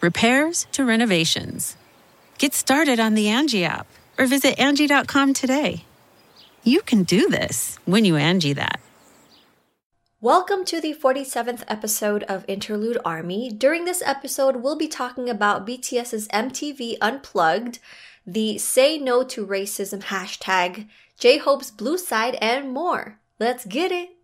repairs to renovations. Get started on the Angie app or visit Angie.com today. You can do this when you Angie that. Welcome to the 47th episode of Interlude Army. During this episode, we'll be talking about BTS's MTV Unplugged, the Say No to Racism hashtag, J Hope's Blue Side, and more. Let's get it!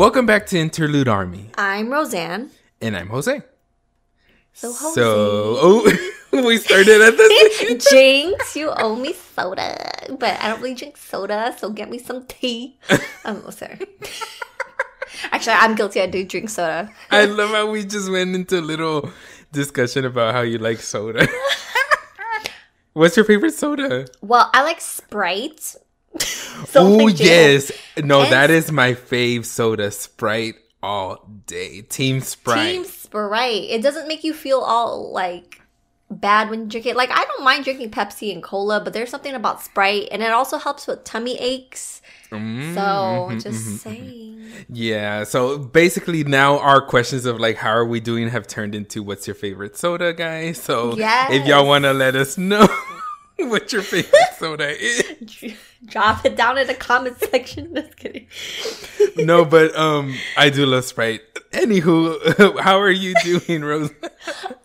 Welcome back to Interlude Army. I'm Rosan. And I'm Jose. So, Jose. So, oh, we started at the Jinx, you owe me soda, but I don't really drink soda, so get me some tea. I'm oh, sorry. Actually, I'm guilty. I do drink soda. I love how we just went into a little discussion about how you like soda. What's your favorite soda? Well, I like Sprite. oh yes, no, and that is my fave soda. Sprite all day. Team Sprite. Team Sprite. It doesn't make you feel all like bad when you drink it. Like I don't mind drinking Pepsi and cola, but there's something about Sprite, and it also helps with tummy aches. Mm-hmm, so mm-hmm, just mm-hmm, saying. Yeah. So basically, now our questions of like how are we doing have turned into what's your favorite soda, guys. So yes. if y'all want to let us know. what your favorite soda is. Drop it down in the comment section. Just kidding. no, but um, I do love Sprite. Anywho, how are you doing, Rose?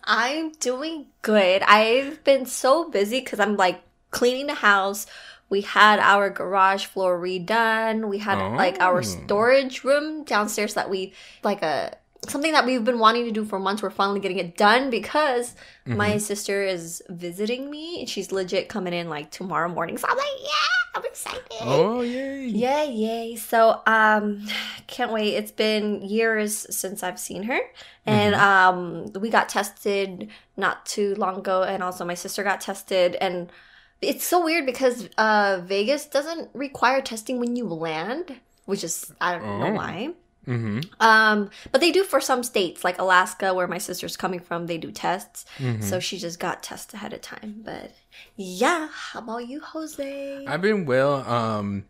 I'm doing good. I've been so busy because I'm like cleaning the house. We had our garage floor redone. We had oh. like our oh. storage room downstairs that we like a something that we've been wanting to do for months. We're finally getting it done because mm-hmm. my sister is visiting me and she's legit coming in like tomorrow morning. So I'm like, yeah, I'm excited. Oh yay. Yay, yay. So um can't wait. It's been years since I've seen her. And mm-hmm. um we got tested not too long ago and also my sister got tested and it's so weird because uh Vegas doesn't require testing when you land, which is I don't oh. know why. Mm-hmm. Um, but they do for some states, like Alaska, where my sister's coming from. They do tests, mm-hmm. so she just got tests ahead of time. But yeah, how about you, Jose? I've been well. Um,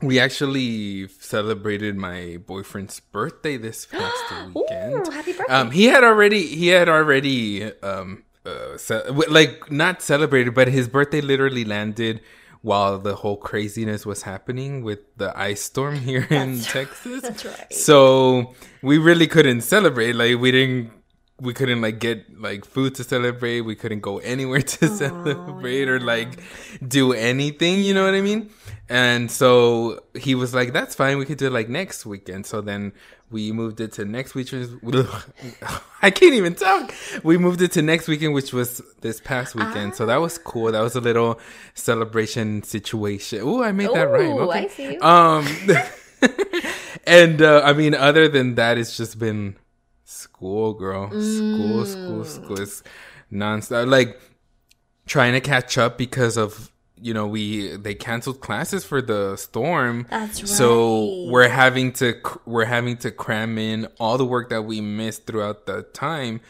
we actually celebrated my boyfriend's birthday this past weekend. Ooh, happy birthday! Um, he had already he had already um uh, ce- like not celebrated, but his birthday literally landed while the whole craziness was happening with the ice storm here in Texas. That's right. So we really couldn't celebrate. Like we didn't we couldn't like get like food to celebrate. We couldn't go anywhere to oh, celebrate yeah. or like do anything, you know what I mean? And so he was like, That's fine, we could do it like next weekend. So then we moved it to next week. I can't even talk. We moved it to next weekend, which was this past weekend. Ah. So that was cool. That was a little celebration situation. Oh, I made that right. Okay. I see. Um, and uh, I mean, other than that, it's just been school, girl. School, school, mm. school. It's nonstop. Like trying to catch up because of you know we they canceled classes for the storm. That's right. so we're having to we're having to cram in all the work that we missed throughout the time.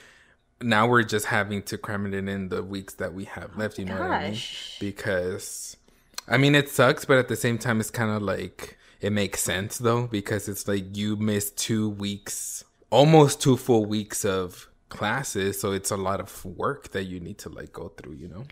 Now we're just having to cram it in the weeks that we have oh left you know Gosh. what i mean? because i mean it sucks but at the same time it's kind of like it makes sense though because it's like you missed two weeks, almost two full weeks of classes, so it's a lot of work that you need to like go through, you know.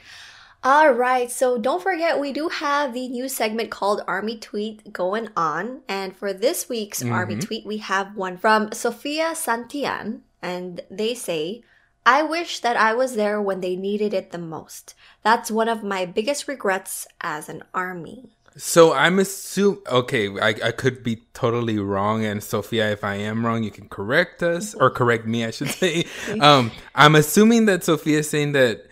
All right, so don't forget we do have the new segment called Army Tweet going on. And for this week's Army Tweet, we have one from Sofia Santian. And they say, I wish that I was there when they needed it the most. That's one of my biggest regrets as an Army. So I'm assuming, okay, I, I could be totally wrong. And Sophia, if I am wrong, you can correct us or correct me, I should say. um, I'm assuming that Sophia is saying that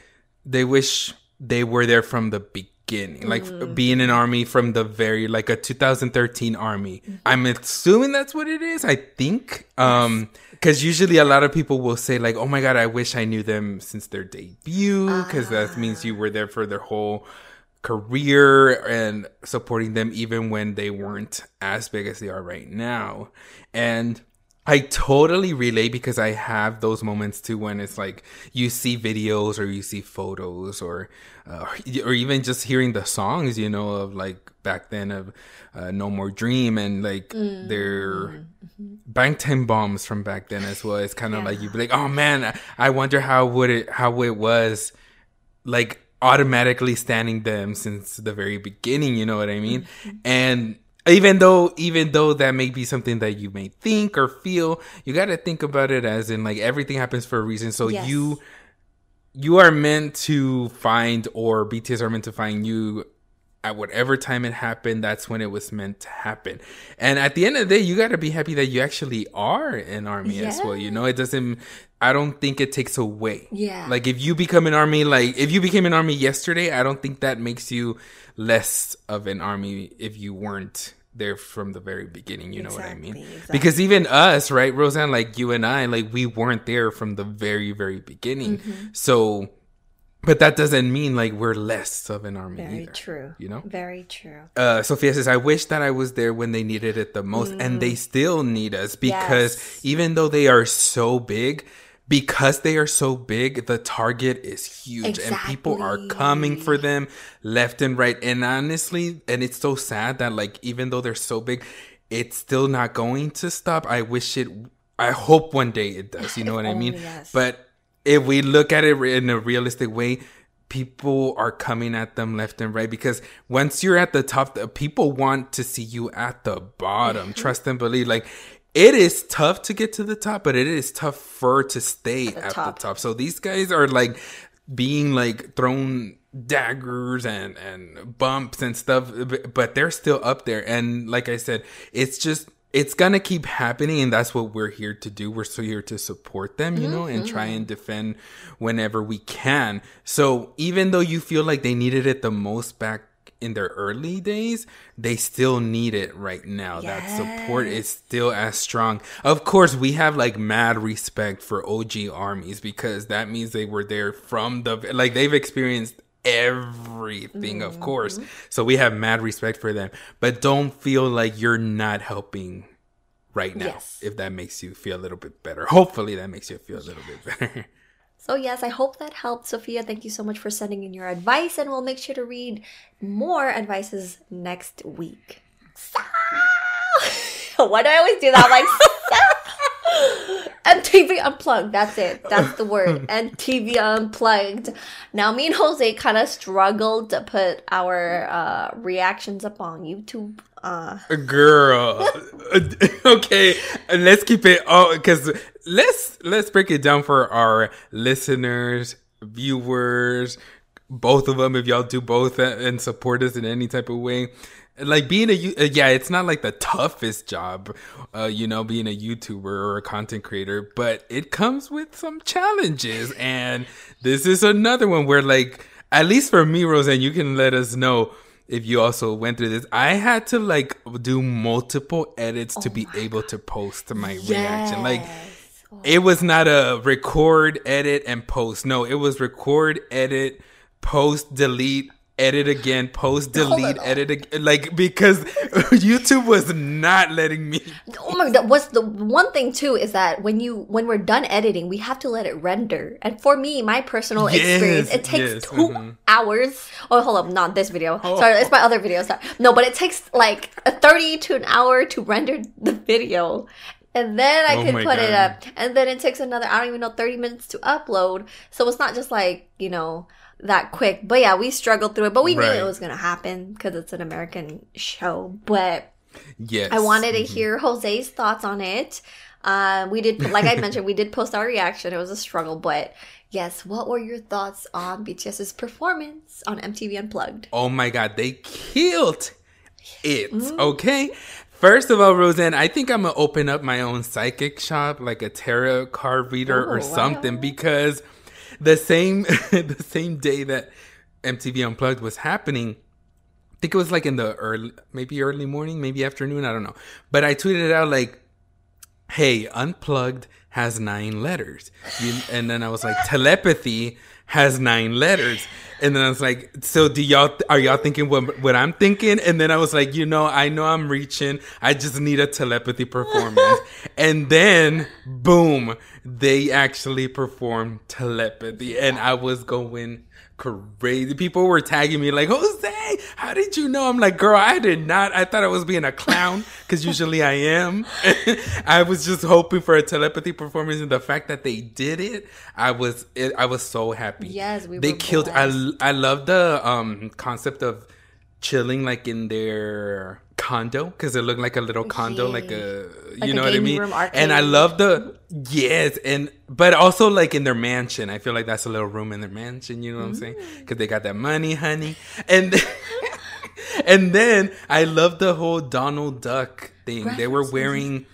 they wish they were there from the beginning, like being an army from the very, like a 2013 army. I'm assuming that's what it is. I think. Um, cause usually a lot of people will say like, Oh my God, I wish I knew them since their debut. Cause that means you were there for their whole career and supporting them even when they weren't as big as they are right now. And I totally relate because I have those moments too when it's like you see videos or you see photos or uh, or even just hearing the songs, you know, of like back then of uh, No More Dream and like their Bangtan bombs from back then as well. It's kind of like you'd be like, oh man, I- I wonder how would it how it was like automatically standing them since the very beginning you know what i mean? And even though even though that may be something that you may think or feel you got to think about it as in like everything happens for a reason so Yes. you you are meant to find or bts are meant to find you at whatever time it happened that's when it was meant to happen and at the end of the day you got to be happy that you actually are an army as well you know it doesn't i don't think it takes away Yeah. like if you become an army like if you became an army yesterday i don't think that makes you less of an army if you weren't there from the very beginning you know what i mean Exactly, exactly. because even us right Rosan like you and i like we weren't there from the very very beginning Mm-hmm. so but that doesn't mean like we're less of an army Very either true. you know Very true. uh, Sophia says, I wish that I was there when they needed it the most. And they still need us because Mm. Yes. even though they are so big, because they are so big, the target is huge and people are coming for them left and right. And honestly, and it's so sad that like, even though they're so big, it's still not going to stop. I wish it, I hope one day it does. You know what I mean? yes. But if we look at it in a realistic way, people are coming at them left and right because once you're at the top, the people want to see you at the bottom. Trust and believe. Like it is tough to get to the top, but it is tougher to stay at, top. the top. So these guys are like being like thrown daggers and and bumps and stuff but they're still up there and like i said it's just it's gonna keep happening and that's what we're here to do. We're still here to support them you know and try and mm-hmm. defend whenever we can. So even though you feel like they needed it the most back in their early days they still need it right now. That support is still as strong. Of course we have like mad respect for og armies because that means they were there from the like they've experienced everything of course Mm-hmm. so we have mad respect for them but don't feel like you're not helping right now Yes. if that makes you feel a little bit better hopefully that makes you feel a little bit better So, yes, I hope that helped. Sophia, thank you so much for sending in your advice, and we'll make sure to read more advices next week. So, Why do I always do that? I'm like, MTV Unplugged. That's it. That's the word. MTV Unplugged. Now, me and Jose kind of struggled to put our uh, reactions up on YouTube. Uh, girl okay and let's keep it oh because let's let's break it down for our listeners viewers both of them if y'all do both and support us in any type of way like being a uh, yeah it's not like the toughest job uh you know being a youtuber or a content creator but it comes with some challenges. And this is another one where like at least for me Rosan you can let us know if you also went through this. I had to like do multiple edits to be able to post my reaction. Like it was not a record edit and post. No it was record edit post delete edit again, post, delete, edit again, like because YouTube was not letting me. Oh my god! What's the one thing too is that when you when we're done editing, we have to let it render. And for me, my personal Yes, experience, it takes yes, 2 mhm. hours. Oh, hold up, not this video. Oh. Sorry, it's my other video. Sorry. No, but it takes like a thirty to an hour to render the video. And then I Oh put it up. And then it takes another, I don't even know, 30 minutes to upload. So it's not just like, you know, that quick. But yeah, we struggled through it. But we knew it was going to happen because it's an American show. But Yes, I wanted to Mhm. hear Jose's thoughts on it. Uh, we did, like I mentioned, we did post our reaction. It was a struggle, but yes, what were your thoughts on BTS's performance on MTV Unplugged? Oh my god, they killed it. Mm. Okay. First of all, Rosan, I think I'm gonna open up my own psychic shop, like a tarot card reader Oh, or wow. something, because the same the same day that MTV Unplugged was happening, I think it was like in the early, maybe early morning, maybe afternoon, I don't know. But I tweeted out like, "Hey, Unplugged has nine letters," you, and then I was like, "Telepathy has nine letters," and then I was like, "So do y'all are y'all thinking what what I'm thinking?" And then I was like, "You know, I know I'm reaching. I just need a telepathy performance." and then, boom, they actually performed telepathy, and I was going crazy. People were tagging me like, Jose, how did you know? I'm like, girl, I did not. I thought I was being a clown because usually I am. I was just hoping for a telepathy performance, and the fact that they did it, I was, it, I was so happy. Yes, we They killed. I. I love the um concept of chilling like in their condo because it looked like a little condo, Yeah. like a Like you a know what I mean. and I love the yes, and but also like in their mansion. I feel like that's a little room in their mansion. You know what I'm saying? Mm. Because they got that money, honey. And and then I love the whole Donald Duck thing. They were wearing.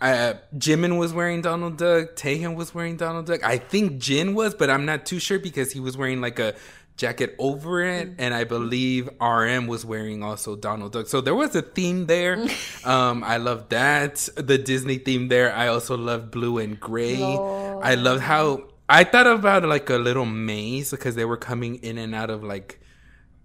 Uh, Jimin was wearing Donald Duck. Taehyung was wearing Donald Duck. I think Jin was, but I'm not too sure because he was wearing like a jacket over it, and I believe RM was wearing also Donald Duck. So there was a theme there. um, I love that the Disney theme there. I also love blue and gray. I love how I thought about like a little maze because they were coming in and out of like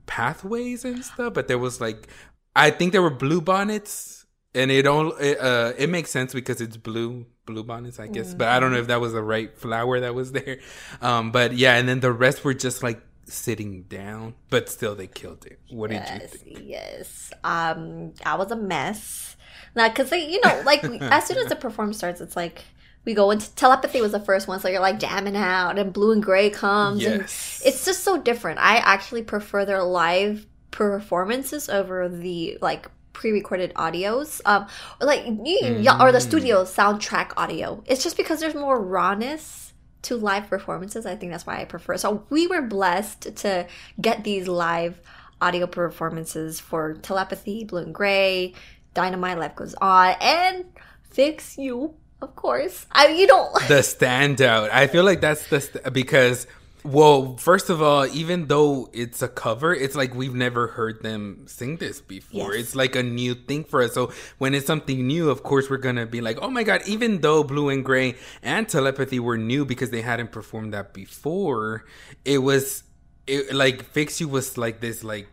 pathways and stuff, but there was like I think there were blue bonnets, and it all it, uh it makes sense because it's blue blue bonnets, I guess. But I don't know if that was the right flower that was there. Um, but yeah, and then the rest were just like sitting down, but still they killed it. What did you Yes, think? yes. Um, I was a mess. Now, because you know, like as soon as the performance starts, it's like we go into telepathy was the first one, so you're like jamming out, and blue and gray comes, Yes. and it's just so different. I actually prefer their live performances over the like pre-recorded audios um like you, yeah, or the studio soundtrack audio it's just because there's more rawness to live performances i think that's why i prefer so we were blessed to get these live audio performances for telepathy blue and gray dynamite life goes on and fix you of course i you don't the standout. I feel like that's the st- because well, first of all, even though it's a cover, it's like we've never heard them sing this before. Yes. It's like a new thing for us. So when it's something new, of course we're gonna be like, oh my god! Even though Blue and Gray and Telepathy were new because they hadn't performed that before, it was it like Fix You was like this like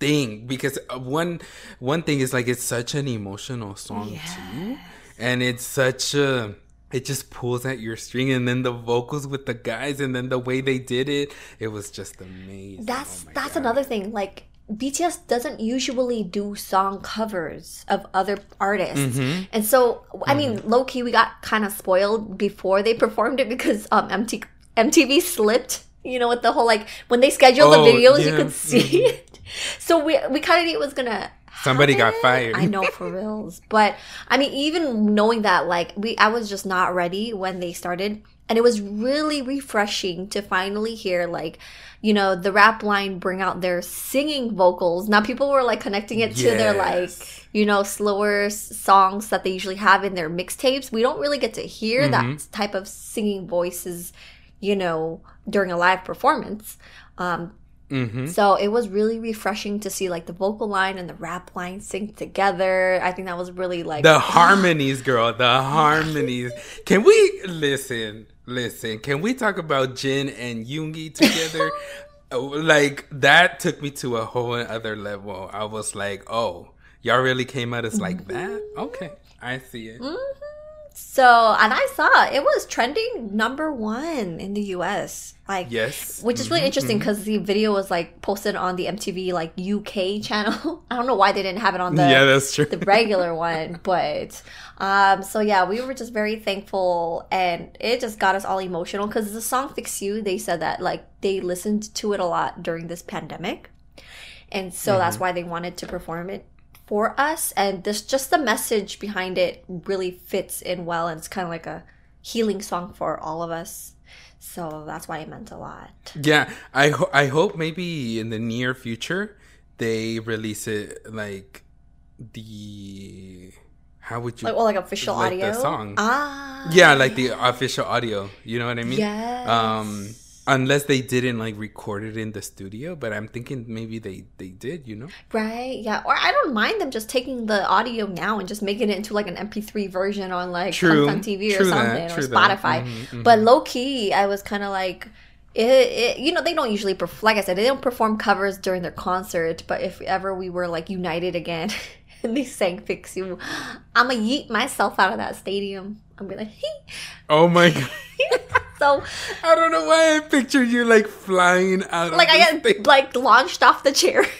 thing because uh, one one thing is like it's such an emotional song too and it's such a it just pulls at your string and then the vocals with the guys and then the way they did it it was just amazing That's Oh that's God. another thing. Like BTS doesn't usually do song covers of other artists, Mm-hmm. and so I mean, low key, we got kind of spoiled before they performed it because um MT- MTV slipped. You know, with the whole like when they scheduled Oh, the videos, you could see it. So we we kind of knew it was gonna. Somebody got fired. I know for reals, but I mean, even knowing that, like we, I was just not ready when they started, and it was really refreshing to finally hear like you know the rap line bring out their singing vocals. Now people were like connecting it to their like you know slower songs that they usually have in their mixtapes. We don't really get to hear Mm-hmm. that type of singing voices you know during a live performance. Um Mm-hmm. so it was really refreshing to see like the vocal line and the rap line sync together i think that was really like the harmonies girl the harmonies can we listen listen can we talk about jin and yoongi together like that took me to a whole other level. I was like, oh, y'all really came at us like that? Okay, I see it. So, and I saw it was trending number one in the US. Like, Yes. which is really interesting because the video was like posted on the MTV like UK channel. I don't know why they didn't have it on the Yeah, that's true. the regular one, but um, so yeah, we were just very thankful, and it just got us all emotional because the song "Fix You," they said that like they listened to it a lot during this pandemic, and so that's Mm-hmm. why they wanted to perform it for us, and this just the message behind it really fits in well, and it's kind of like a healing song for all of us. So that's why it meant a lot. Yeah, I ho- I hope maybe in the near future they release it like the how would you Like, well, like official like the audio. song. Ah, yeah like the official audio you know what i mean Yes. um unless they didn't like record it in the studio but i'm thinking maybe they they did you know Right, yeah. Or I don't mind them just taking the audio now and just making it into like an MP3 version on like True, Fun TV or true that, something or. Spotify. Mhm, But low key, I was kind of like, it, it, you know, they don't usually, perf- like I said, they don't perform covers during their concert. But if ever we were like united again they sang Fix You, I'm gonna yeet myself out of that stadium. I'm gonna be like, oh my god so i don't know why i pictured you like flying out like I get thing. like launched off the chair.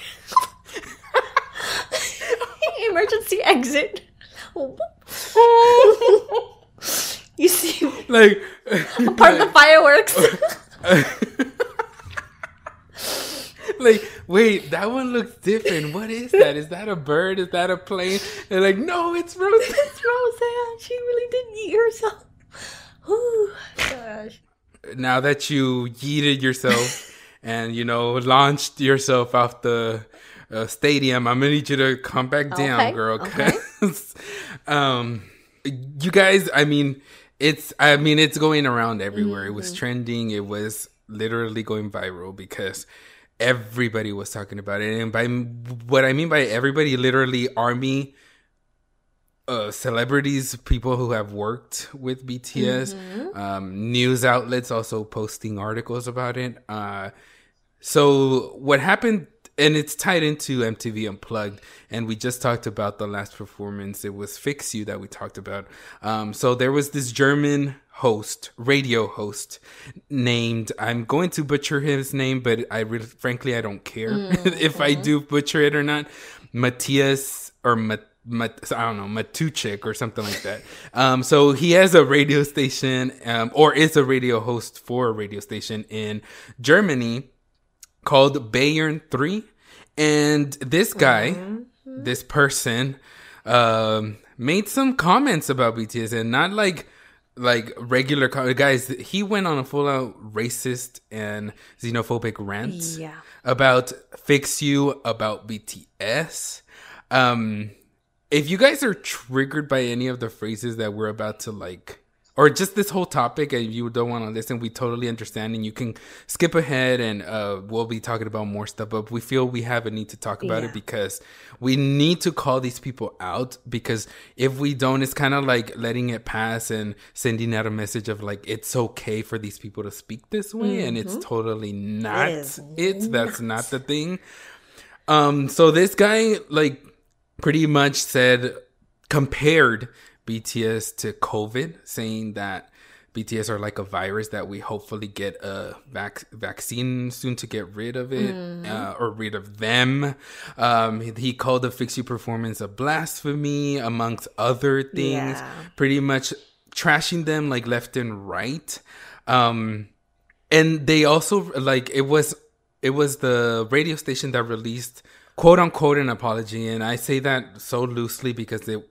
Emergency exit. you see like part of the fireworks. like wait that one looks different what is that is that a bird is that a plane they're like no it's rose it's Rosan. She really did eat herself. Ooh, gosh. now that you yeeted yourself and you know launched yourself off the uh, stadium, I'm gonna need you to come back down, Okay, girl. okay. 'cause, um, you guys, I mean, it's, I mean, it's going around everywhere. It Mm-hmm. was trending. It was literally going viral because everybody was talking about it. And by what I mean by everybody, literally army uh, celebrities, people who have worked with BTS, um, news outlets also posting articles about it. Uh, so what happened, and it's tied into MTV Unplugged, and we just talked about the last performance. It was Fix You that we talked about. Um, so there was this German host, radio host, named I'm going to butcher his name, but I really, frankly, I don't care if I do butcher it or not. Matthias or Mat- Mat- I don't know, Matuschik or something like that. Um, so he has a radio station, um, or is a radio host for a radio station in Germany called Bayern 3. And this guy, this person, um, made some comments about BTS and not like like regular co- guys. He went on a full out racist and xenophobic rant Yeah. about Fix You, about BTS. Um, if you guys are triggered by any of the phrases that we're about to like, or just this whole topic and you don't want to listen, we totally understand and you can skip ahead and uh, we'll be talking about more stuff. But we feel we have a need to talk about Yeah. it because we need to call these people out because if we don't, it's kind of like letting it pass and sending out a message of like, it's okay for these people to speak this way. And it's totally not is it. That's not the thing. Um, so this guy like pretty much said compared BTS to COVID, saying that BTS are like a virus that we hopefully get a vac- vaccine soon to get rid of it uh, or rid of them. Um, he, he called the Fix You performance a blasphemy, amongst other things. Yeah. Pretty much trashing them like left and right. Um, and they also like it was it was the radio station that released quote unquote an apology and i say that so loosely because it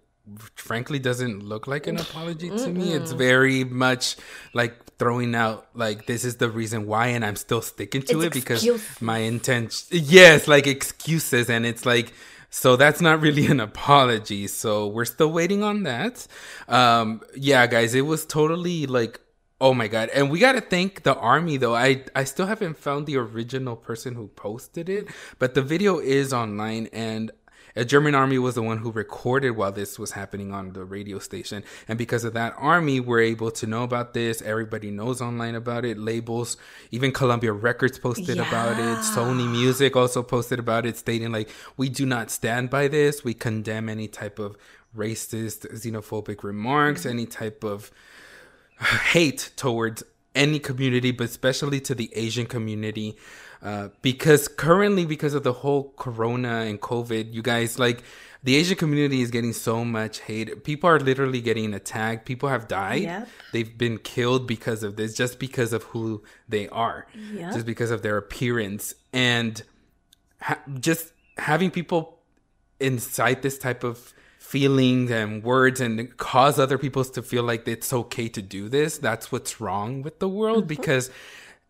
frankly doesn't look like an apology to me. It's very much like throwing out like this is the reason why and i'm still sticking to It's it because my intention yes like excuses and it's like so that's not really an apology. So we're still waiting on that. Um yeah guys it was totally like Oh my god! And we gotta thank the army though. I I still haven't found the original person who posted it, but the video is online, and a German army was the one who recorded while this was happening on the radio station. And because of that army, we're able to know about this. Everybody knows online about it. Labels, even Columbia Records posted yeah. about it. Sony Music also posted about it, stating like, we do not stand by this. We condemn any type of racist, xenophobic remarks, mm-hmm. any type of hate towards any community, but especially to the Asian community. Uh, because currently, because of the whole Corona and COVID, you guys like the Asian community is getting so much hate. People are literally getting attacked. People have died. Yep. They've been killed because of this, just because of who they are, yep. just because of their appearance, and ha- just having people incite this type of feelings and words and cause other people to feel like it's okay to do this. That's what's wrong with the world mm-hmm. because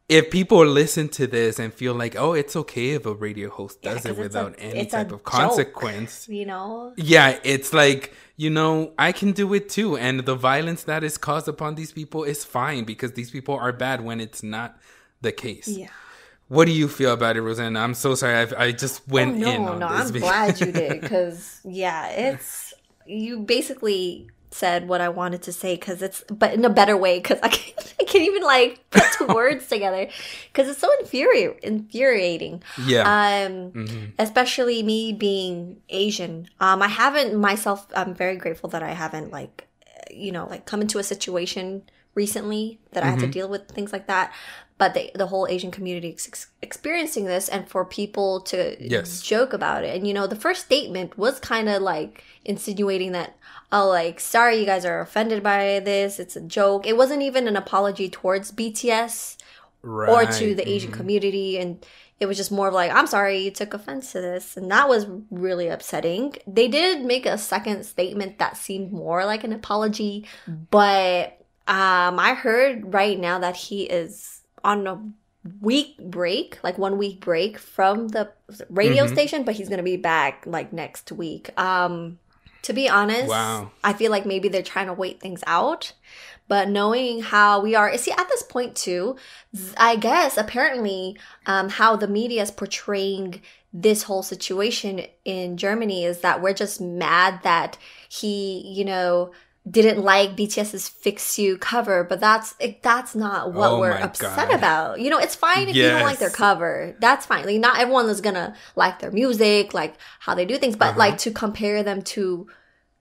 if people listen to this and feel like, oh, it's okay if a radio host does yeah, it without a, any type of consequence, joke, you know? Yeah, it's like, you know, I can do it too. And the violence that is caused upon these people is fine because these people are bad when it's not the case. Yeah. What do you feel about it, Rosanna? I'm so sorry. I've, i just oh, went oh, no, in on no. I'm glad you did because, yeah, it's you basically said what I wanted to say because it's, but in a better way because I can't, I can't even like put two words together because it's so infuri- infuriating. Yeah. Um, mm-hmm. especially me being Asian. Um, I haven't myself. I'm very grateful that I haven't like, you know, like come into a situation recently that mm-hmm. I had to mm-hmm. deal with things like that but the, the whole Asian community is ex- experiencing this, and for people to yes. joke about it. And you know, the first statement was kind of like insinuating that, oh, like, sorry, you guys are offended by this. It's a joke. It wasn't even an apology towards BTS right. or to the Asian mm-hmm. community. And it was just more of like, I'm sorry you took offense to this. And that was really upsetting. They did make a second statement that seemed more like an apology, but um, I heard right now that he is on a week break, like one week break from the radio mm-hmm. station, but he's gonna be back like next week. Um, to be honest, wow. I feel like maybe they're trying to wait things out. But knowing how we are, see, at this point too, I guess apparently um, how the media is portraying this whole situation in Germany is that we're just mad that he, you know, didn't like BTS's "Fix You" cover, but that's that's not what oh we're upset God. about. You know, it's fine if yes. you don't like their cover. That's fine. Like not everyone is gonna like their music, like how they do things, but uh-huh. like to compare them to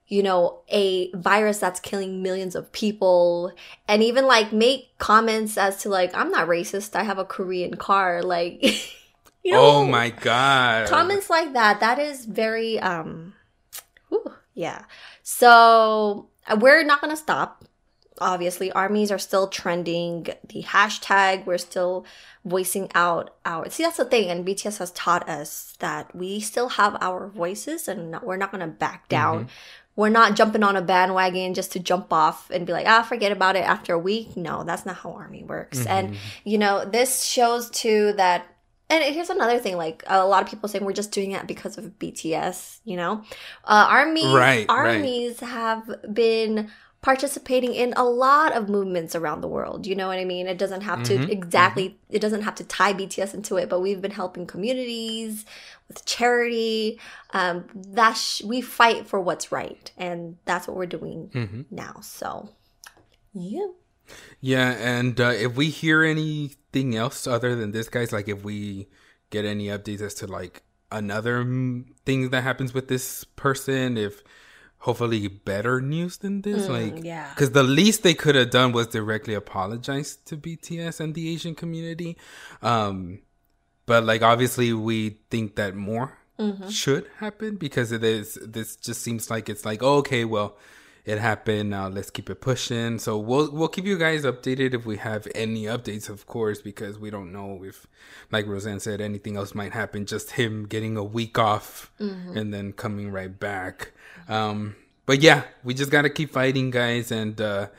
you know, a virus that's killing millions of people and even like make comments as to like, I'm not racist. I have a Korean car. Like, you know, oh my God. Comments like that. That is very, um, whew, yeah. So we're not going to stop. Obviously, armies are still trending. The hashtag, we're still voicing out our. See, that's the thing. And BTS has taught us that we still have our voices and we're not going to back down. Mm-hmm. We're not jumping on a bandwagon just to jump off and be like, ah, forget about it after a week. No, that's not how army works. Mm-hmm. And, you know, this shows too that and here's another thing like a lot of people saying we're just doing it because of bts you know uh, armies right, armies right. have been participating in a lot of movements around the world you know what i mean it doesn't have to mm-hmm, exactly mm-hmm. it doesn't have to tie bts into it but we've been helping communities with charity um that sh- we fight for what's right and that's what we're doing mm-hmm. now so yeah yeah, and uh, if we hear anything else other than this, guys, like if we get any updates as to like another thing that happens with this person, if hopefully better news than this, mm, like yeah, because the least they could have done was directly apologize to BTS and the Asian community. Um, but like obviously we think that more mm-hmm. should happen because it is. This just seems like it's like oh, okay, well it happened. Now let's keep it pushing. So we'll we'll keep you guys updated if we have any updates, of course, because we don't know if, like Rosan said, anything else might happen. Just him getting a week off mm-hmm. and then coming right back. Um, but yeah, we just gotta keep fighting, guys. And uh,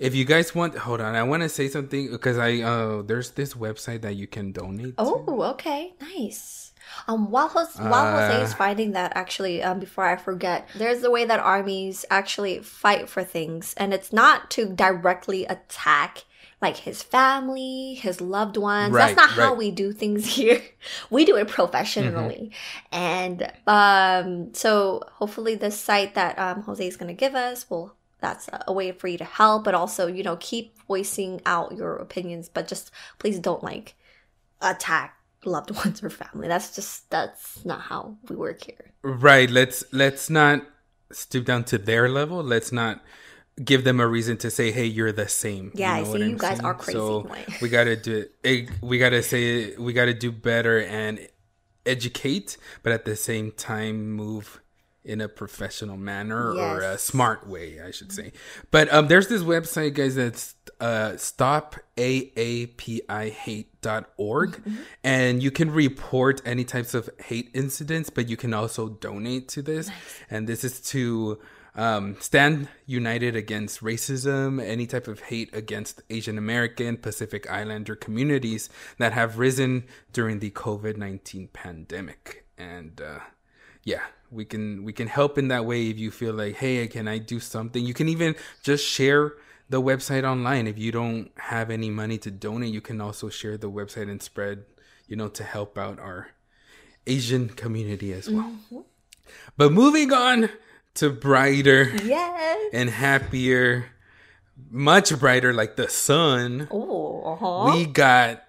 if you guys want, hold on, I want to say something because I uh, there's this website that you can donate. Oh, to. okay, nice. Um, while Jose, while Jose is uh. finding that, actually, um, before I forget, there's the way that armies actually fight for things, and it's not to directly attack like his family, his loved ones. Right, That's not how we do things here. We do it professionally. And um, so hopefully this site that um, Jose is going to give us will that's a way for you to help, but also, you know, keep voicing out your opinions, but just please don't like attack loved ones or family. That's just that's not how we work here. Right. Let's let's not stoop down to their level. Let's not give them a reason to say, "Hey, you're the same." Yeah, I what see you guys saying? are crazy, So we gotta do it. Eh, we gotta say we gotta do better and educate, but at the same time move in a professional manner or a smart way, I should say. But um, there's this website, guys, that's uh, stopaapihate.org. Mm-hmm. And you can report any types of hate incidents, but you can also donate to this. And this is to um, stand united against racism, any type of hate against Asian American, Pacific Islander communities that have risen during the COVID 19 pandemic. And uh, yeah we can we can help in that way if you feel like hey can i do something you can even just share the website online if you don't have any money to donate you can also share the website and spread you know to help out our asian community as well but moving on to brighter Yes. and happier much brighter like the sun Oh, uh-huh. we got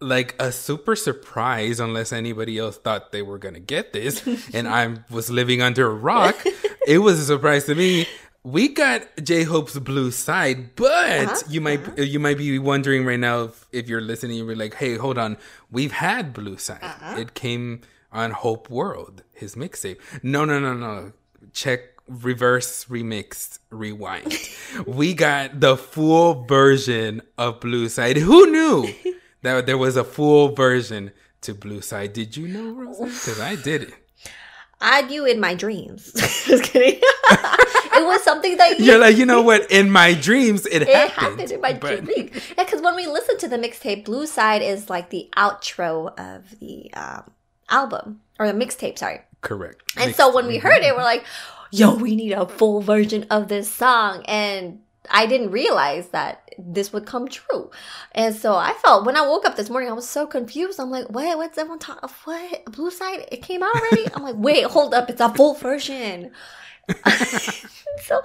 like a super surprise unless anybody else thought they were gonna get this and i was living under a rock. It was a surprise to me. We got j-hope's blue side but uh-huh. you might uh-huh. you might be wondering right now if, if you're listening you're like hey hold on. We've had blue side. Uh-huh. It came on hope world his mixtape. No no no no. Check reverse remix rewind. We got the full version of blue side. Who knew that there was a full version to blue side did you know Rosa? because i did it I knew in my dreams. Just kidding. it was something that you, you're like you know what in my dreams it, it happened, happened in my but- dreams. Yeah, because when we listen to the mixtape, Blue Side is like the outro of the um, album or the mixtape. Sorry. correct And Mixed- so when we heard it, we're like, yo, we need a full version of this song. And I didn't realize that this would come true. And so I felt when I woke up this morning, I was so confused. I'm like, wait, what's everyone talking? What? Blue Side? It came out already? I'm like, wait, hold up. It's a full version. so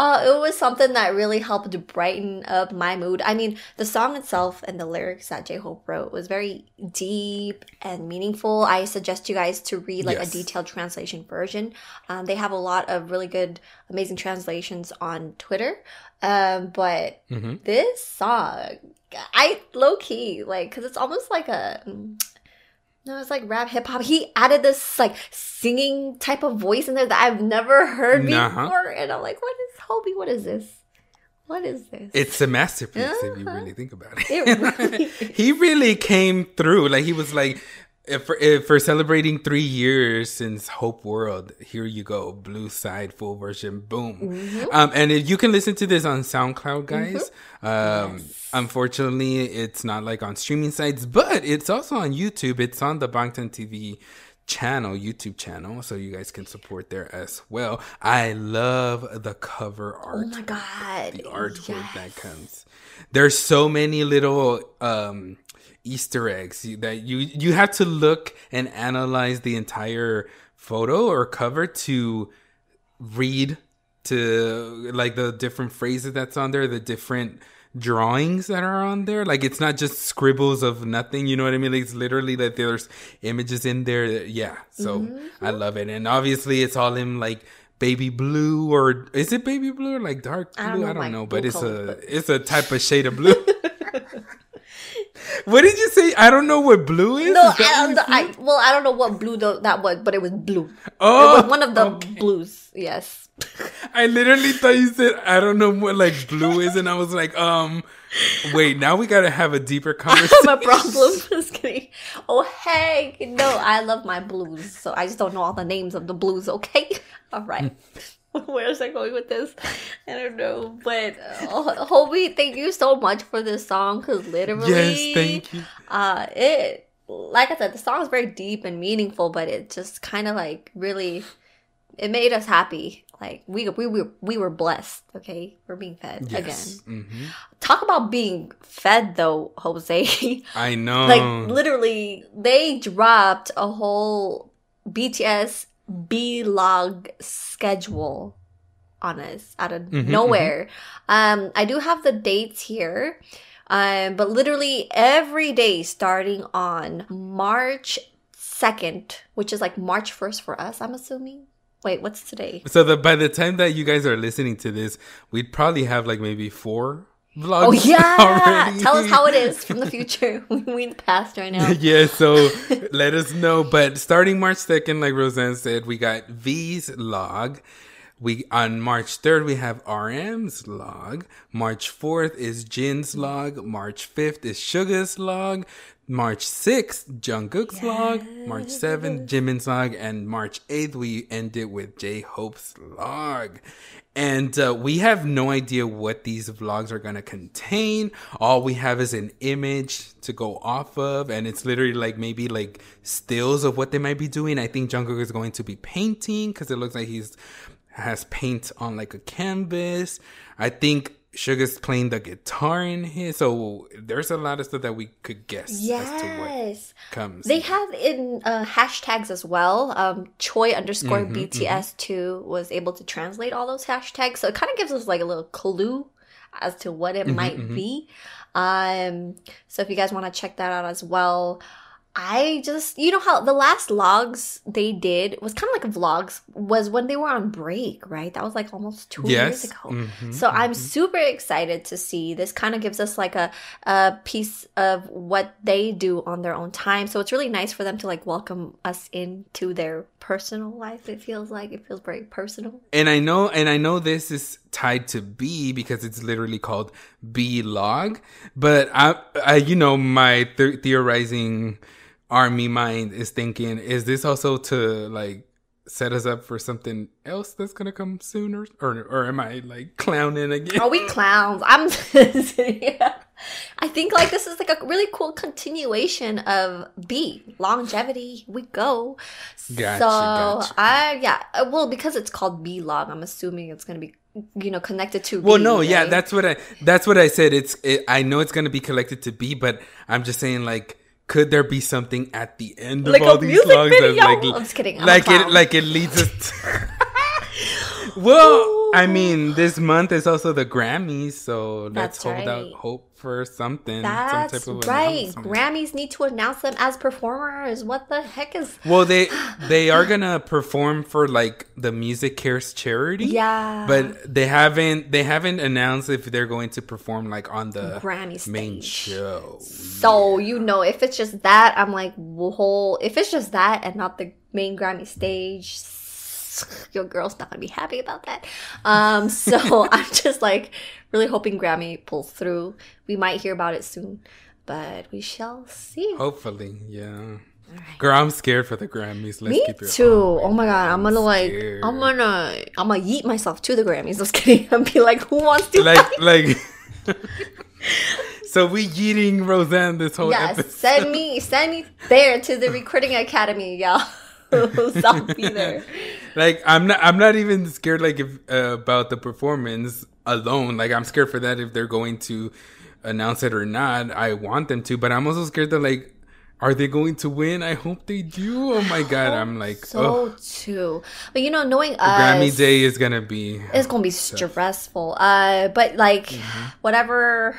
uh, it was something that really helped brighten up my mood. I mean, the song itself and the lyrics that J Hope wrote was very deep and meaningful. I suggest you guys to read like Yes. a detailed translation version. Um, they have a lot of really good, amazing translations on Twitter. Um, but Mhm. this song, I low key like because it's almost like a. No, it's like rap hip hop. He added this like singing type of voice in there that I've never heard Uh-huh. before, and I'm like, "What is Hobie? What is this? What is this?" it's a masterpiece if you Uh-huh. really think about it It really he really came through. Like he was like, if for, if for celebrating three years since Hope World, here you go, Blue Side full version, boom. Mm-hmm. Um, and if you can listen to this on SoundCloud, guys. Um, unfortunately, it's not like on streaming sites, but it's also on YouTube. It's on the Bangtan TV channel, YouTube channel, so you guys can support there as well. I love the cover art oh my god, the artwork yes. that comes. There's so many little um Easter eggs that you you have to look and analyze the entire photo or cover to read to like the different phrases that's on there, the different drawings that are on there. Like it's not just scribbles of nothing, you know what I mean? Like it's literally that there's images in there. That, yeah. So Mm-hmm. I love it. And obviously it's all in like baby blue or is it baby blue or like dark blue? I don't know I don't know, but it's color, a but- it's a type of shade of blue. what did you say? I don't know what blue is. No, Is I. I, well, I don't know what blue tho- that was, but it was blue. Oh, it was one of the okay. blues. Yes. I literally thought you said I don't know what like blue is, and I was like, um, wait, now we gotta have a deeper I conversation. have a problem. Just kidding. Oh hey, no, I love my blues, so I just don't know all the names of the blues. Okay, all right. Where is I going with this? I don't know, but uh, Hobie, thank you so much for this song because literally, yes, thank you. uh it like i said the song is very deep and meaningful but it just kind of like really it made us happy Like we we we, we were blessed. Okay, we're being fed Yes. again. Mhm. Talk about being fed though, Jose. I know. like literally, they dropped a whole BTS B log schedule on us out of Mhm, nowhere. Um, I do have the dates here. Um, but literally every day starting on March 2nd, which is like March 1st for us, I'm assuming. Wait, what's today? so that by the time that you guys are listening to this, we'd probably have like maybe four vlogs. Oh yeah, already. tell us how it is from the future. we in the past right now. yeah, so let us know. But starting March 2nd, like Rosan said, we got V's log. We on March 3rd we have RM's log. March 4th is Jin's log. March 5th is Suga's log. March 6th, Jungkook's log. March 7th, Jimin's log. And March 8th, we end it with J Hope's log. And uh, we have no idea what these vlogs are going to contain. All we have is an image to go off of. And it's literally like maybe like stills of what they might be doing. I think Jungkook is going to be painting because it looks like he's has paint on like a canvas. I think Suga's playing the guitar in here. So there's a lot of stuff that we could guess as to what Yes. comes. They have in uh, hashtags as well. Um, Choi underscore Mm-hmm, BTS2 was able to translate all those hashtags. So it kind of gives us like a little clue as to what Mm-hmm, it might be. Um, so if you guys want to check that out as well. I just, you know how the last logs they did was kind of like vlogs was when they were on break, right? That was like almost two Yes. years ago. Mhm, So I'm super excited to see this kind of gives us like a, a piece of what they do on their own time. So it's really nice for them to like welcome us into their personal life. It feels like it feels very personal. and I know, and I know this is tied to BE because it's literally called BE log. But I, I you know, my th- theorizing army mind is thinking, is this also to like set us up for something else that's gonna come sooner, or or am I like clowning again? Are we clowns? I'm yeah. I think like this is like a really cool continuation of B longevity. We go. Gotcha, so gotcha. I yeah. uh, Well, because it's called BE log, I'm assuming it's gonna be you know connected to. Well, BE, no, yeah, that's what I that's what I said. It's it, I know it's gonna be collected to BE, but I'm just saying like. Could there be something at the end of all these vlogs video? like I'm just kidding, I'm like it like it leads us to Well, I mean, this month is also the Grammys, so let's hold right. out hope for something. That's some type of right. Grammys need to announce them as performers. What the heck is? Well, they they are gonna perform for like the MusiCares charity. Yeah. But they haven't they haven't announced if they're going to perform like on the Grammy main stage. show. So you know, if it's just that, I'm like, whole. If it's just that and not the main Grammy stage, your girl's not gonna be happy about that. Um, so I'm just like really hoping Grammy pulls through. We might hear about it soon, but we shall see. Hopefully, yeah. Girl, I'm scared for the Grammys. Let's Me keep it too. Oh my god, I'm gonna like, scared. I'm gonna, I'm gonna yeet myself to the Grammys. I'm Just kidding. I'm be like, who wants to? like like. so we yeeting Rosan this whole yes, episode. send me, send me there to the recording academy, y'all. I'll be there. Like I'm not I'm not even scared like if uh, about the performance alone. Like I'm scared for that if they're going to announce it or not. I want them to, but I'm also scared that like are they going to win? I hope they do. Oh my god, I'm like oh So too, but you know, knowing us, Grammy Day is gonna be it's gonna be stressful. Uh, but like, Mm-hmm. whatever.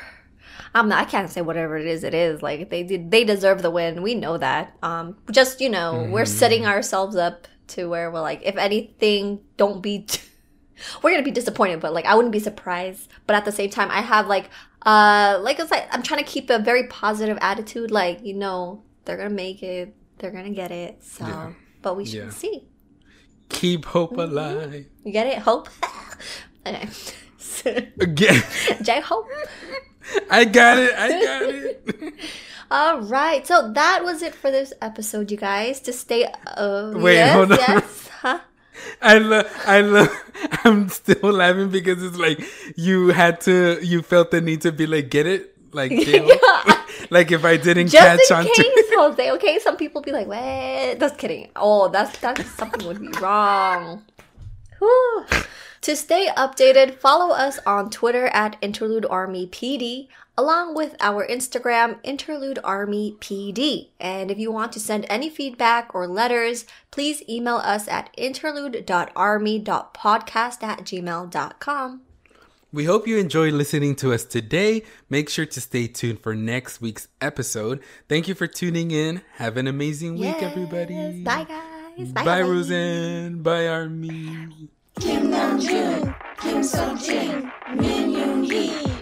I'm not, I can't say whatever it is. It is like they did. They deserve the win. We know that. Um, just you know, we're Mm-hmm. setting ourselves up to where we're like, if anything, don't be. T- we're gonna be disappointed, but like I wouldn't be surprised. But at the same time, I have like, uh, like I was like, I'm trying to keep a very positive attitude. Like you know, they're gonna make it. They're gonna get it. So, Yeah. but we should Yeah. see. keep hope Mm-hmm. alive. You get it? Hope. okay. Again, J Hope. I got it. I got it. All right. So that was it for this episode, you guys. To stay. Uh, Wait, yes, hold on. Yes. Huh? I love, I love, I'm still laughing because it's like you had to, you felt the need to be like, get it? Like, like if I didn't catch Just in on case, to. Jose. Okay. Some people be like, "What?" Just kidding. Oh, that's that's something would be wrong. Whew. To stay updated, follow us on Twitter at Interlude Army PD, along with our Instagram, Interlude Army PD. And if you want to send any feedback or letters, please email us at interlude.army.podcast at gmail.com. We hope you enjoyed listening to us today. Make sure to stay tuned for next week's episode. Thank you for tuning in. Have an amazing week, everybody. Bye, guys. Bye, Bye, guys. Rosan. Bye, Army. Kim Namjoon, Kim Seokjin, Min Yoongi,